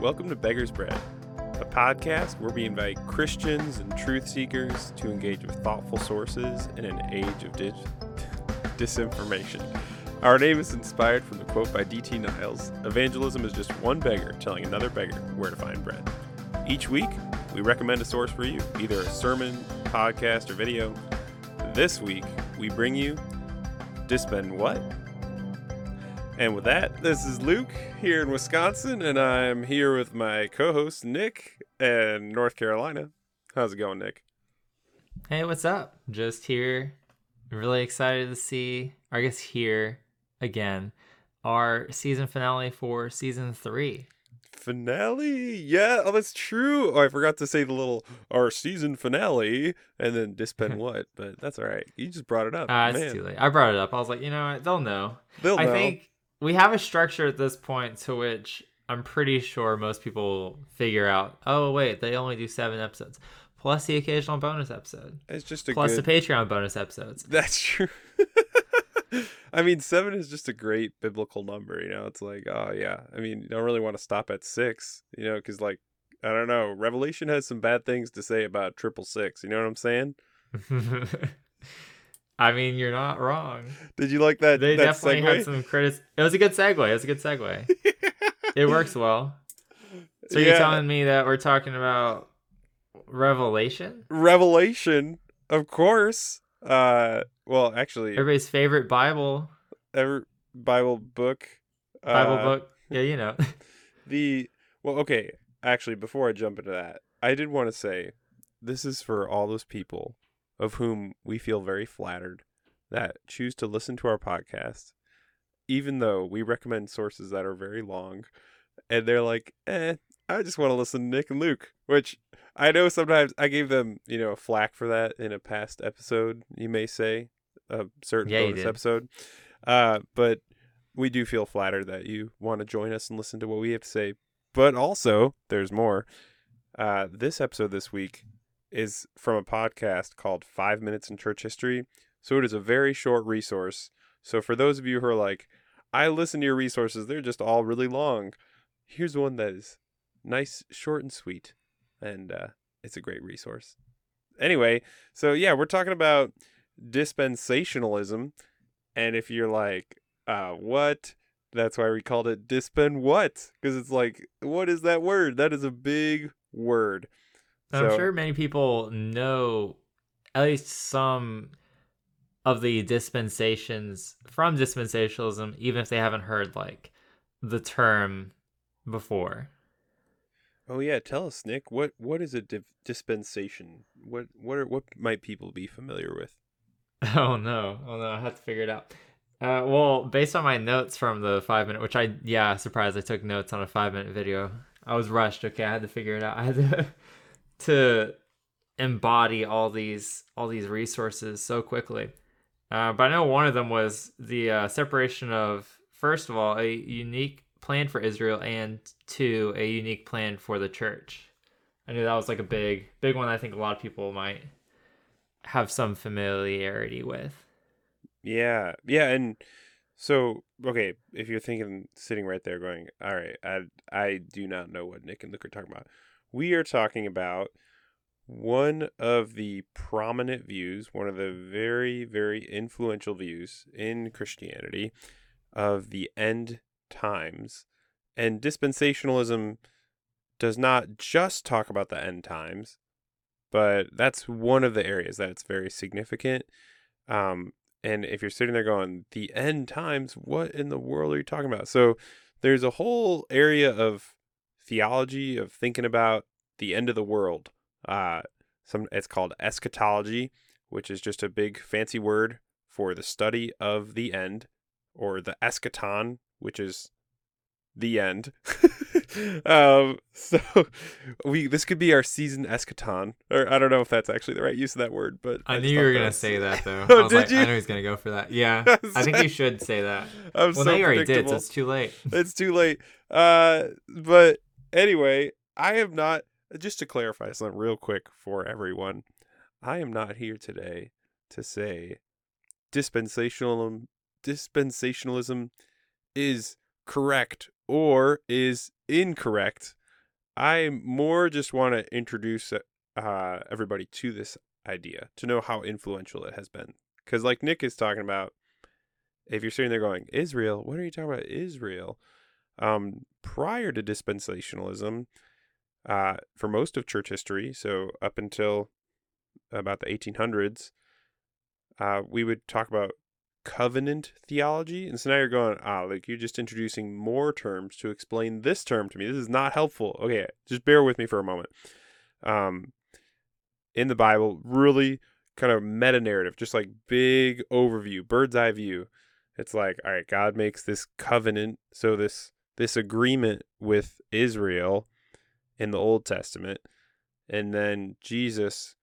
Welcome to Beggar's Bread, a podcast where we invite Christians and truth seekers to engage with thoughtful sources in an age of dis- disinformation. Our name is inspired from the quote by D.T. Niles Evangelism is just one beggar telling another beggar where to find bread. Each week, we recommend a source for you, either a sermon, podcast, or video. This week, we bring you Dispen What? And with that, this is Luke here in Wisconsin, and I'm here with my co host Nick in North Carolina. How's it going, Nick? Hey, what's up? Just here. Really excited to see, I guess, here again, our season finale for season three. Finale? Yeah, oh, that's true. Oh, I forgot to say the little our season finale and then Dispen what, but that's all right. You just brought it up. Ah, man, it's too late. I brought it up. I was like, you know what? They'll know. They'll I know. think we have a structure at this point to which I'm pretty sure most people figure out, oh, wait, they only do seven episodes, plus the occasional bonus episode, it's just a plus good. the Patreon bonus episodes. That's true. I mean, seven is just a great biblical number. You know, it's like, oh yeah. I mean, you don't really want to stop at six. You know, because like, I don't know. Revelation has some bad things to say about triple six. You know what I'm saying? I mean, you're not wrong. Did you like that? They that definitely segue? had some critics. It was a good segue. It was a good segue. it works well. So you're telling me that we're talking about Revelation, Revelation, of course. Uh, well, actually, everybody's favorite Bible every Bible book. Bible uh, book? Yeah, you know. The well, okay. Actually, before I jump into that, I did want to say this is for all those people of whom we feel very flattered that choose to listen to our podcast, even though we recommend sources that are very long, and they're like, "Eh, I just want to listen to Nick and Luke," which I know sometimes I gave them, you know, a flack for that in a past episode. You may say a certain Yeah, bonus episode, uh, but we do feel flattered that you want to join us and listen to what we have to say. But also, there's more. Uh, this episode this week is from a podcast called Five Minutes in Church History. So it is a very short resource. So for those of you who are like, I listen to your resources, they're just all really long. Here's one that is nice, short, and sweet. And uh, it's a great resource. Anyway, so yeah, we're talking about dispensationalism. And if you're like, uh, what? That's why we called it dispen what? Because it's like, what is that word? That is a big word. I'm So- sure many people know at least some of the dispensations from dispensationalism, even if they haven't heard like the term before. Oh yeah, tell us, Nick. What what is a di- dispensation? What what are what might people be familiar with? Oh no! Oh no! I have to figure it out. Uh, well, based on my notes from the five minute, which I yeah, surprised I took notes on a five minute video. I was rushed. Okay, I had to figure it out. I had to to embody all these all these resources so quickly. Uh, but I know one of them was the uh, separation of first of all a unique plan for Israel and two a unique plan for the church. I knew that was like a big big one. I think a lot of people might have some familiarity with. Yeah, yeah, and so okay, if you're thinking sitting right there, going, all right, I I do not know what Nick and Luke are talking about. We are talking about one of the prominent views, one of the very very influential views in Christianity of the end times, and dispensationalism does not just talk about the end times, but that's one of the areas that it's very significant. Um, and if you're sitting there going, the end times, what in the world are you talking about? So there's a whole area of theology of thinking about the end of the world. Uh, some it's called eschatology, which is just a big fancy word for the study of the end, or the eschaton, which is the end. um, so we this could be our season eschaton, or I don't know if that's actually the right use of that word, but I, knew you were gonna was- say that though. Oh, I was did like, you? I know he's gonna go for that. Yeah, I think you should say that. I'm Well, so now you already did, so it's too late. it's too late. Uh, but anyway, I am not. Just to clarify something real quick for everyone, I am not here today to say dispensationalism dispensationalism is correct or is incorrect. I more just want to introduce uh, everybody to this idea to know how influential it has been. Because, like Nick is talking about, if you're sitting there going, Israel, what are you talking about, Israel? Um, prior to dispensationalism, uh, for most of church history, so up until about the 1800s, uh, we would talk about covenant theology. And so now you're going, ah, like you're just introducing more terms to explain this term to me. This is not helpful. Okay, just bear with me for a moment. Um, in the Bible, really kind of meta narrative, just like big overview, bird's eye view. It's like, all right, God makes this covenant, so this this agreement with Israel in the Old Testament, and then Jesus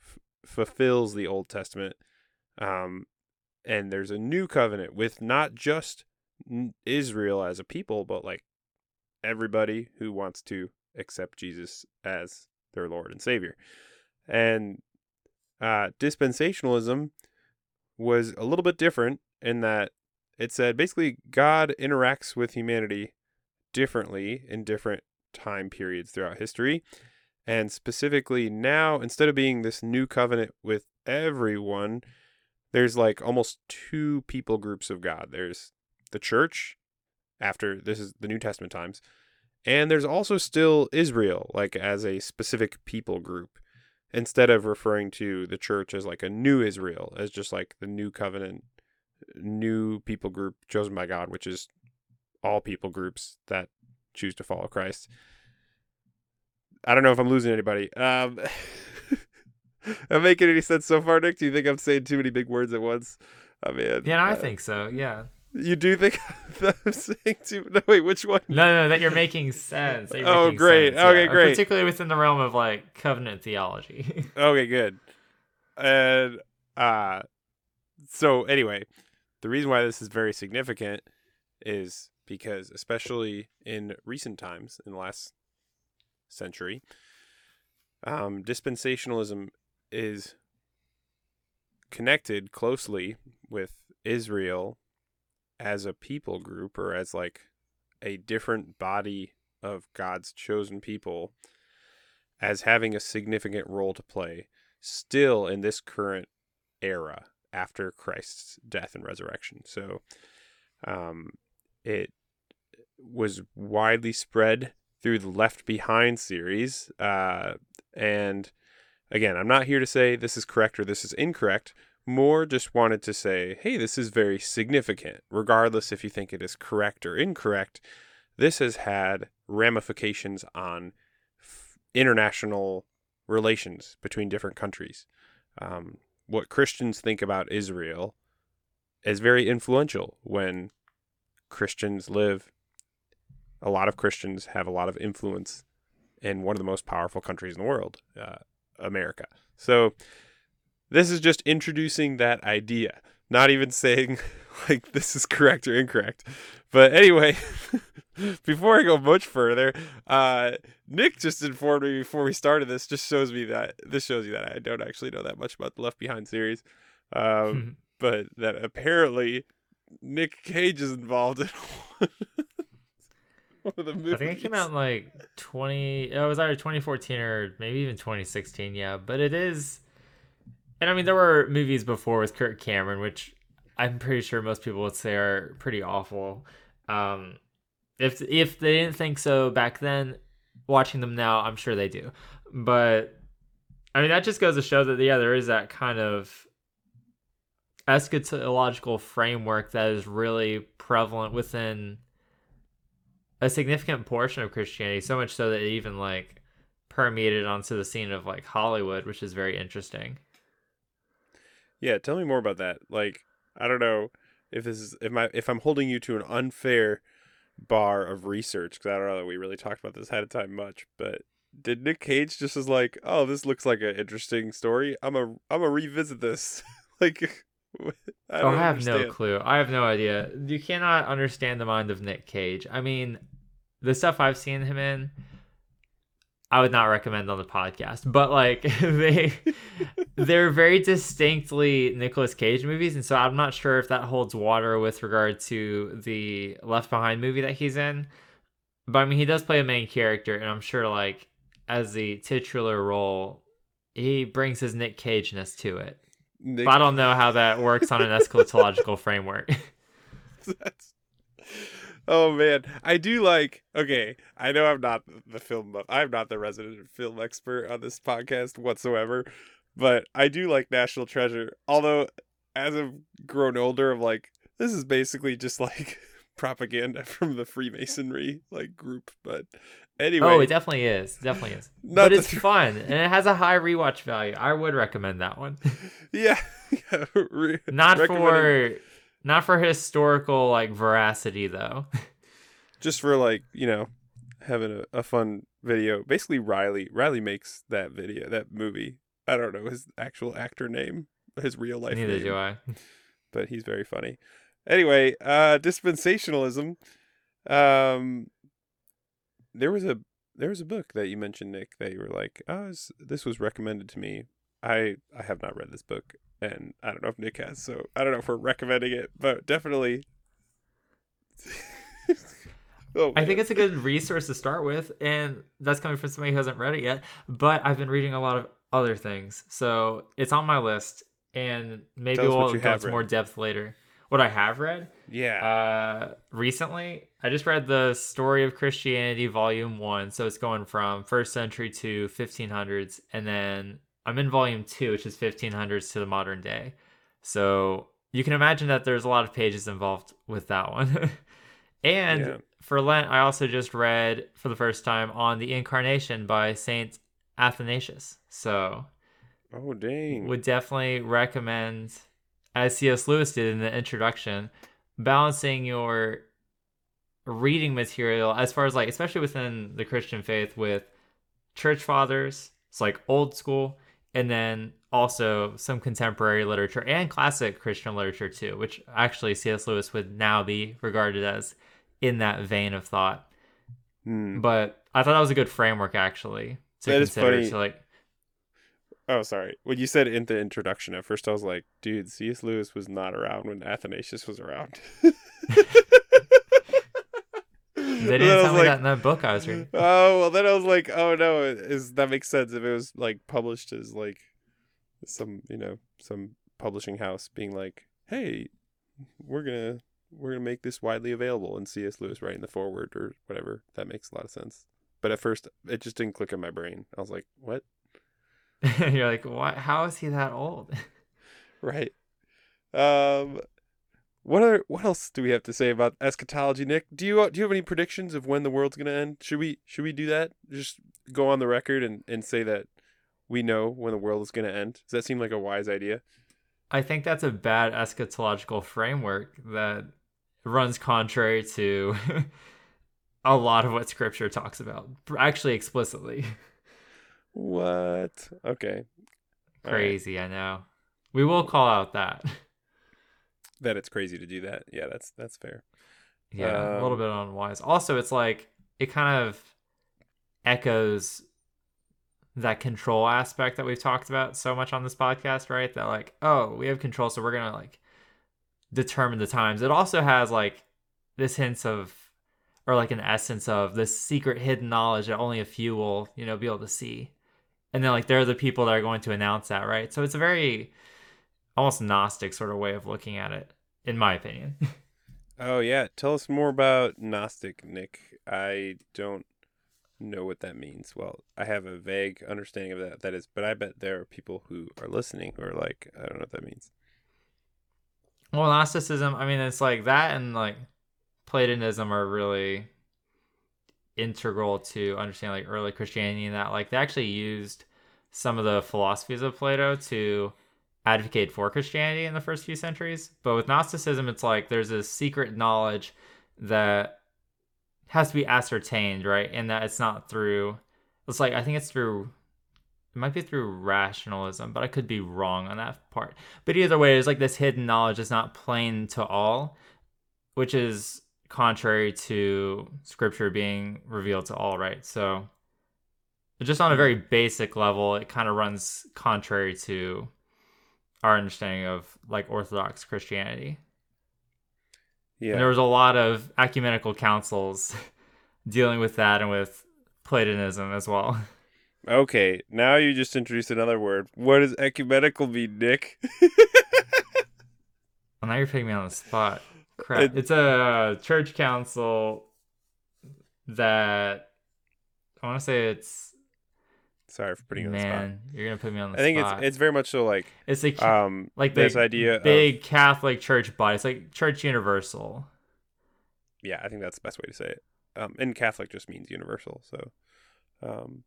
f- fulfills the Old Testament um, and there's a new covenant with not just Israel as a people, but like everybody who wants to accept Jesus as their Lord and Savior. And uh, dispensationalism was a little bit different in that it said basically God interacts with humanity differently in different time periods throughout history. And specifically now, instead of being this new covenant with everyone, there's like almost two people groups of God. There's the church after this is the New Testament times, and there's also still Israel like as a specific people group instead of referring to the church as like a new Israel as just like the new covenant new people group chosen by God, which is all people groups that choose to follow Christ. I don't know if I'm losing anybody. Um Am making any sense so far, Nick? Do you think I'm saying too many big words at once? I mean, yeah, I uh, think so. Yeah. You do think that I'm saying too? No, wait, which one? No, no, that you're making sense. You're oh, making great. Sense, okay, yeah. great. Particularly within the realm of like covenant theology. okay, good. And uh, so anyway, the reason why this is very significant is because, especially in recent times, in the last century, um, dispensationalism is connected closely with Israel as a people group or as like a different body of God's chosen people as having a significant role to play still in this current era after Christ's death and resurrection. So um, it was widely spread through the Left Behind series. Uh, and Again, I'm not here to say this is correct or this is incorrect. More just wanted to say, hey, this is very significant. Regardless if you think it is correct or incorrect, this has had ramifications on f- international relations between different countries. Um, what Christians think about Israel is very influential when Christians live. A lot of Christians have a lot of influence in one of the most powerful countries in the world. Uh, America. So this is just introducing that idea, not even saying like this is correct or incorrect. But anyway, before I go much further, uh, Nick just informed me before we started this. Just shows me that this shows you that I don't actually know that much about the Left Behind series, um, but that apparently Nick Cage is involved in one of the movies. I think it came out in like 20. It was either 2014 or maybe even 2016. Yeah, but it is. And I mean, there were movies before with Kirk Cameron, which I'm pretty sure most people would say are pretty awful. Um, if if they didn't think so back then, watching them now, I'm sure they do. But I mean, that just goes to show that yeah, there is that kind of eschatological framework that is really prevalent within a significant portion of Christianity, so much so that it even like permeated onto the scene of like Hollywood, which is very interesting. Yeah, tell me more about that. Like, I don't know if this is if my if I'm holding you to an unfair bar of research because I don't know that we really talked about this ahead of time much, but did Nick Cage just was like, oh, this looks like an interesting story. I'm a I'm a revisit this. like I, oh, I have understand. no clue. I have no idea. You cannot understand the mind of Nick Cage. I mean, the stuff I've seen him in, I would not recommend on the podcast. But like they they're very distinctly Nicolas Cage movies, and so I'm not sure if that holds water with regard to the Left Behind movie that he's in. but I mean, he does play a main character, and I'm sure like as the titular role, he brings his Nick Cage-ness to it. Nick, But I don't know how that works on an eschatological framework. That's... Oh man, I do like. Okay, I know I'm not the film. I'm not the resident film expert on this podcast whatsoever, but I do like National Treasure. Although, as I've grown older, I'm like, this is basically just like propaganda from the Freemasonry like group. But anyway, oh, it definitely is. Definitely is. But it's throw- fun, and it has a high rewatch value. I would recommend that one. yeah, yeah, re- Not for not for historical like veracity though. just for like you know having a, a fun video. Basically, Riley Riley makes that video, that movie. I don't know his actual actor name, his real life Neither name, do I. but he's very funny. Anyway, uh dispensationalism. Um there was a there was a book that you mentioned, Nick, that you were like, "Oh, this, this was recommended to me." I I have not read this book, and I don't know if Nick has, so I don't know if we're recommending it, but definitely. oh, I think it's a good resource to start with, and that's coming from somebody who hasn't read it yet. But I've been reading a lot of other things, so it's on my list, and maybe Tell us what we'll go into more depth later. What I have read, yeah. uh, recently, I just read the Story of Christianity, Volume One. So it's going from first century to 1500s, and then I'm in Volume Two, which is 1500s to the modern day. So you can imagine that there's a lot of pages involved with that one. and Yeah. for Lent, I also just read for the first time on the Incarnation by Saint Athanasius. So oh dang. would definitely recommend, as C.S. Lewis did in the introduction, balancing your reading material as far as like, especially within the Christian faith, with church fathers, it's like old school, and then also some contemporary literature and classic Christian literature too, which actually C.S. Lewis would now be regarded as in that vein of thought. Hmm. But I thought that was a good framework actually to That is consider. funny. To like, Oh, sorry. When you said in the introduction, at first I was like, dude, C.S. Lewis was not around when Athanasius was around. they didn't tell me that in that book I was reading. Oh well, then I was like, oh no, is that makes sense if it was like published as like some you know some publishing house being like, hey, we're gonna we're gonna make this widely available, and C.S. Lewis writing the foreword or whatever. That makes a lot of sense. But at first, it just didn't click in my brain. I was like, what? You're like, what? How is he that old? Right. Um, what are what else do we have to say about eschatology, Nick? Do you do you have any predictions of when the world's gonna end? Should we should we do that? Just go on the record and and say that we know when the world is gonna end. Does that seem like a wise idea? I think that's a bad eschatological framework that runs contrary to a lot of what Scripture talks about, actually explicitly. What? Okay. All right. Crazy, I know. We will call out that. That it's crazy to do that. Yeah, that's that's fair. Yeah, a little Um, bit unwise. Also, it's like it kind of echoes that control aspect that we've talked about so much on this podcast, right? That like, oh, we have control, so we're gonna like determine the times. It also has like this hints of or like an essence of this secret hidden knowledge that only a few will, you know, be able to see. And then like they're the people that are going to announce that, right? So it's a very almost gnostic sort of way of looking at it, in my opinion. Oh yeah, tell us more about Gnostic, Nick. I don't know what that means. Well, I have a vague understanding of that that is, but I bet there are people who are listening who are like, I don't know what that means. Well, Gnosticism, I mean, it's like that and like Platonism are really integral to understand like early Christianity and that like they actually used some of the philosophies of Plato to advocate for Christianity in the first few centuries. But with Gnosticism, it's like there's this secret knowledge that has to be ascertained, right? And that it's not through, it's like, I think it's through, it might be through rationalism, but I could be wrong on that part. But either way, it's like this hidden knowledge is not plain to all, which is contrary to scripture being revealed to all, right? So, just on a very basic level, it kind of runs contrary to our understanding of like Orthodox Christianity. Yeah. And there was a lot of ecumenical councils dealing with that and with Platonism as well. Okay, now you just introduced another word. What does ecumenical mean, Nick? well, now you're putting me on the spot. Crap. It- it's a church council that I want to say it's Sorry for putting you on the spot. man. You're gonna put me on the spot. I think spot. it's it's very much so like it's a um like the this idea big of Catholic church body. It's like Church Universal. yeah, I think that's the best way to say it. Um, and Catholic just means universal. So, um,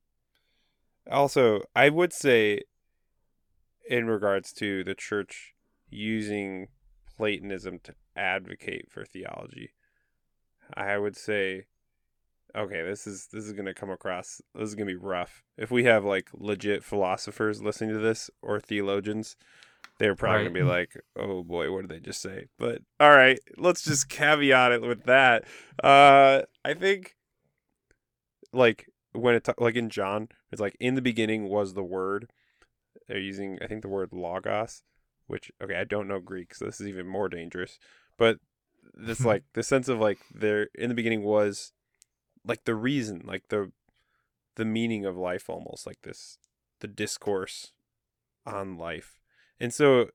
also I would say, in regards to the church using Platonism to advocate for theology, I would say, okay, this is this is gonna come across. This is gonna be rough. If we have like legit philosophers listening to this or theologians. They're probably Right. gonna be like, "Oh boy, what did they just say?" But all right, let's just caveat it with that. Uh, I think, like when it like in John, it's like in the beginning was the Word. They're using, I think, the word logos, which okay, I don't know Greek, so this is even more dangerous. But this like the sense of like there in the beginning was like the reason, like the the meaning of life, almost like this, the discourse on life, and so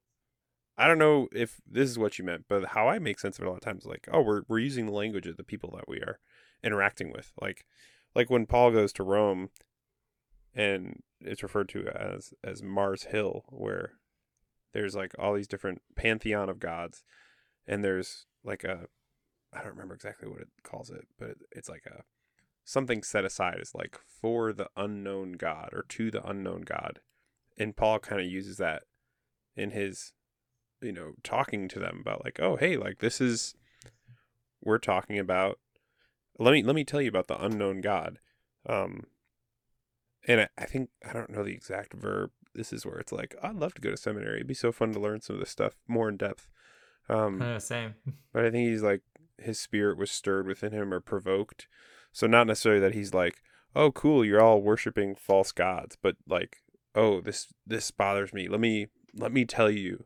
I don't know if this is what you meant, but how I make sense of it a lot of times, like, oh, we're we're using the language of the people that we are interacting with, like, like when Paul goes to Rome, and it's referred to as as Mars Hill, where there's like all these different pantheon of gods, and there's like a, I don't remember exactly what it calls it, but it's like a something set aside is like for the unknown God or to the unknown God, and Paul kind of uses that in his you know talking to them about like oh hey like this is we're talking about let me let me tell you about the unknown god. Um and I, I think i don't know the exact verb. This is where it's like i'd love to go to seminary. It'd be so fun to learn some of this stuff more in depth. Um Uh, same. but i think he's like his spirit was stirred within him or provoked so not necessarily that he's like oh cool you're all worshiping false gods but like oh this this bothers me let me let me tell you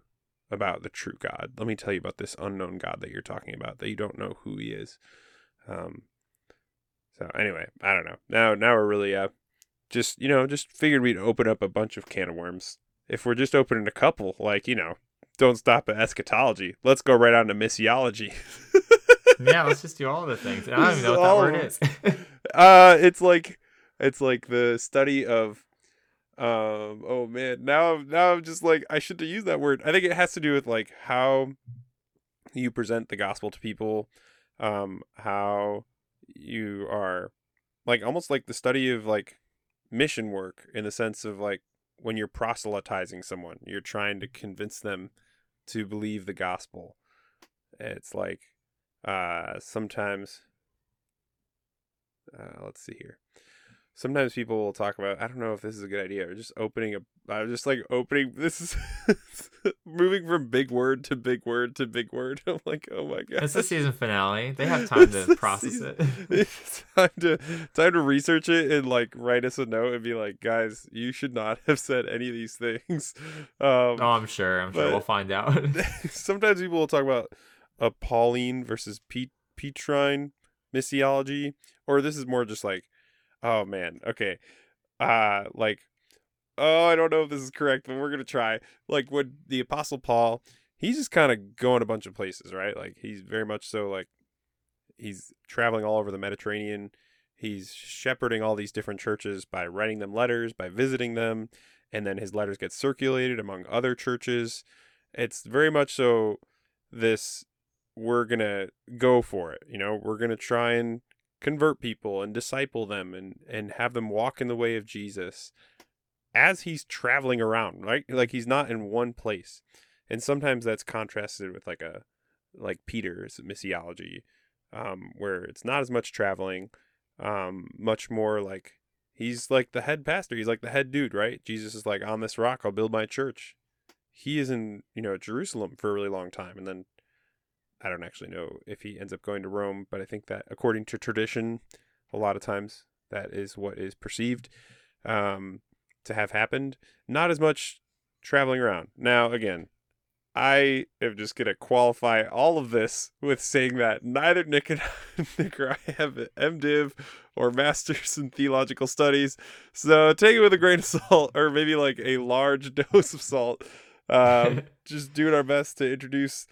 about the true God. Let me tell you about this unknown God that you're talking about that you don't know who he is. Um so anyway, I don't know. Now now we're really uh just you know, just figured we'd open up a bunch of can of worms. If we're just opening a couple, like, you know, don't stop at eschatology. Let's go right on to missiology. yeah, let's just do all the things. I don't even know what that word is. uh it's like it's like the study of um oh man now I'm now I'm just like I shouldn't have used that word. I think it has to do with like how you present the gospel to people, um how you are like almost like the study of like mission work in the sense of like when you're proselytizing someone, you're trying to convince them to believe the gospel. It's like uh sometimes uh, let's see here. Sometimes people will talk about. I don't know if this is a good idea or just opening a. I'm just like opening. This is moving from big word to big word to big word. I'm like, oh my god. it's the season finale. They have time It's to process season- it. It's time to time to research it and like write us a note and be like, guys, you should not have said any of these things. Um, Oh, I'm sure. I'm sure we'll find out. sometimes people will talk about a Pauline versus Pete Petrine missiology, or this is more just like, oh man, okay, uh, like, oh, I don't know if this is correct, but we're gonna try. Like when the Apostle Paul, he's just kind of going a bunch of places, right? Like he's very much so like he's traveling all over the Mediterranean. He's shepherding all these different churches by writing them letters, by visiting them, and then his letters get circulated among other churches. It's very much so this we're going to go for it. You know, we're going to try and convert people and disciple them and and have them walk in the way of Jesus as he's traveling around, right? Like he's not in one place. And sometimes that's contrasted with like a like Peter's missiology um where it's not as much traveling um much more like he's like the head pastor he's like the head dude right jesus is like on this rock i'll build my church he is in you know jerusalem for a really long time and then i don't actually know if he ends up going to rome but i think that according to tradition a lot of times that is what is perceived um to have happened. Not as much traveling around. Now again I am just gonna qualify all of this with saying that neither Nick and Nick or I have an MDiv or Masters in Theological Studies, so take it with a grain of salt, or maybe like a large dose of salt. Um, just doing our best to introduce,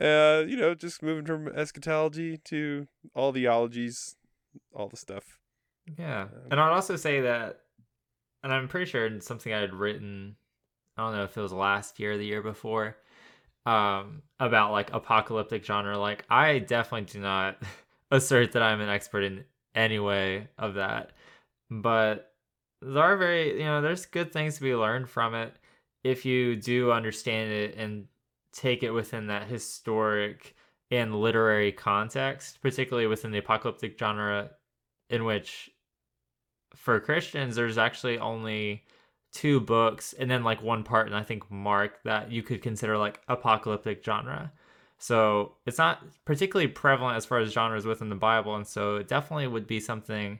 uh, you know, just moving from eschatology to all the ologies, all the stuff. Yeah, and I'd also say that, and I'm pretty sure it's something I had written. I don't know if it was last year or the year before um about like apocalyptic genre like i definitely do not assert that i'm an expert in any way of that but there are very you know there's good things to be learned from it if you do understand it and take it within that historic and literary context particularly within the apocalyptic genre in which for christians there's actually only two books and then like one part and I think Mark that you could consider like apocalyptic genre. So it's not particularly prevalent as far as genres within the Bible, and so it definitely would be something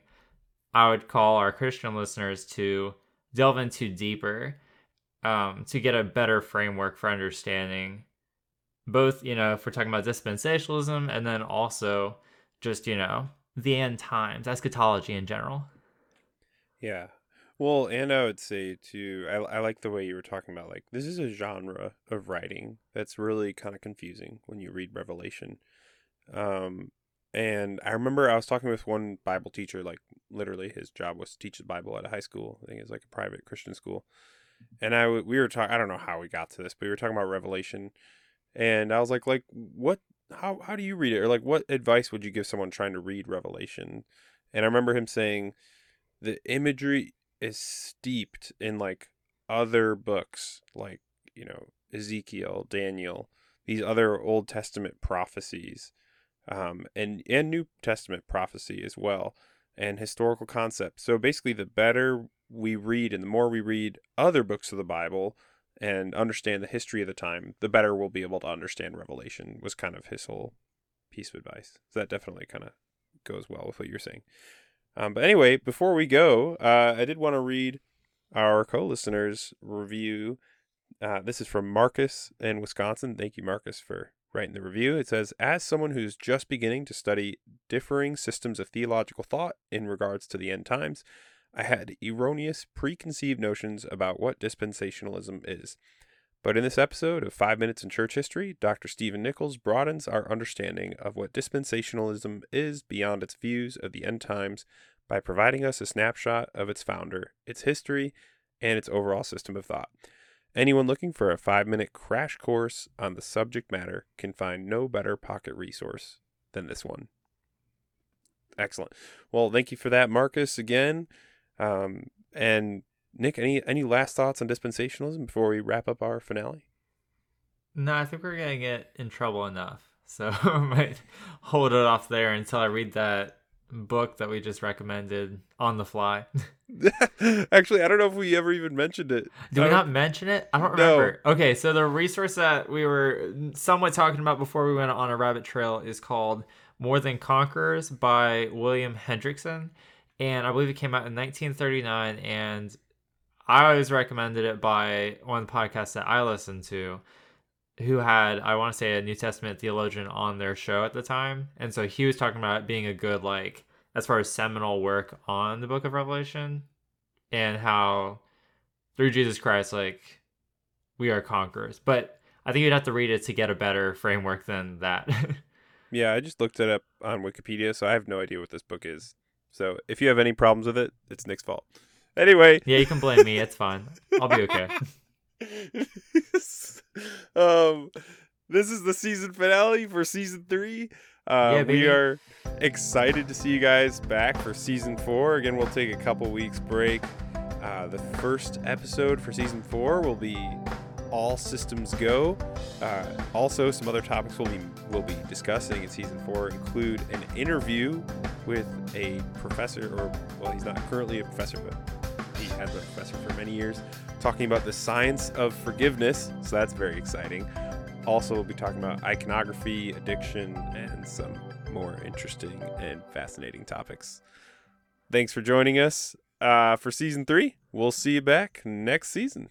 I would call our Christian listeners to delve into deeper, um, to get a better framework for understanding both, you know, if we're talking about dispensationalism and then also just, you know, the end times, eschatology in general. Yeah, well, and I would say too, I, I like the way you were talking about like this is a genre of writing that's really kind of confusing when you read Revelation. Um, and I remember I was talking with one Bible teacher, like literally his job was to teach the Bible at a high school. I think it's like a private Christian school. And I we were talking. I don't know how we got to this, but we were talking about Revelation, and I was like, like what? How how do you read it? Or like what advice would you give someone trying to read Revelation? And I remember him saying, the imagery is steeped in like other books like you know Ezekiel, Daniel, these other Old Testament prophecies, um, and and New Testament prophecy as well, and historical concepts. So basically, the better we read and the more we read other books of the Bible and understand the history of the time, the better we'll be able to understand Revelation. Was kind of his whole piece of advice. So that definitely kind of goes well with what you're saying. Um, but anyway, before we go, uh, I did want to read our co-listeners' review. Uh, this is from Marcus in Wisconsin. Thank you, Marcus, for writing the review. It says, "As someone who's just beginning to study differing systems of theological thought in regards to the end times, I had erroneous preconceived notions about what dispensationalism is." But in this episode of Five Minutes in Church History, Dr. Stephen Nichols broadens our understanding of what dispensationalism is beyond its views of the end times by providing us a snapshot of its founder, its history, and its overall system of thought. Anyone looking for a five minute crash course on the subject matter can find no better pocket resource than this one. Excellent. Well, thank you for that, Marcus, again. Um, and Nick, any any last thoughts on dispensationalism before we wrap up our finale? No, I think we're gonna get in trouble enough, so I might hold it off there until I read that book that we just recommended on the fly. Actually, I don't know if we ever even mentioned it. Did we not mention it? I don't remember. No. Okay, so the resource that we were somewhat talking about before we went on a rabbit trail is called More Than Conquerors by William Hendriksen. And I believe it came out in 1939. And I always recommended it by one podcast that I listened to who had I want to say a New Testament theologian on their show at the time, and so he was talking about it being a good like as far as seminal work on the Book of Revelation, and how through Jesus Christ like we are conquerors. But I think you'd have to read it to get a better framework than that. yeah, I just looked it up on Wikipedia, so I have no idea what this book is. So if you have any problems with it, it's Nick's fault. Anyway. Yeah, you can blame me. It's fine. I'll be okay. um, this is the season finale for season three. Uh, yeah, we are excited to see you guys back for season four. Again, we'll take a couple weeks break. Uh, the first episode for season four will be all systems go. Uh, also, some other topics we'll be we'll be discussing in season four include an interview with a professor, or well, he's not currently a professor, but he has been a professor for many years, talking about the science of forgiveness. So that's very exciting. Also, we'll be talking about iconography, addiction, and some more interesting and fascinating topics. Thanks for joining us uh, for season three. We'll see you back next season.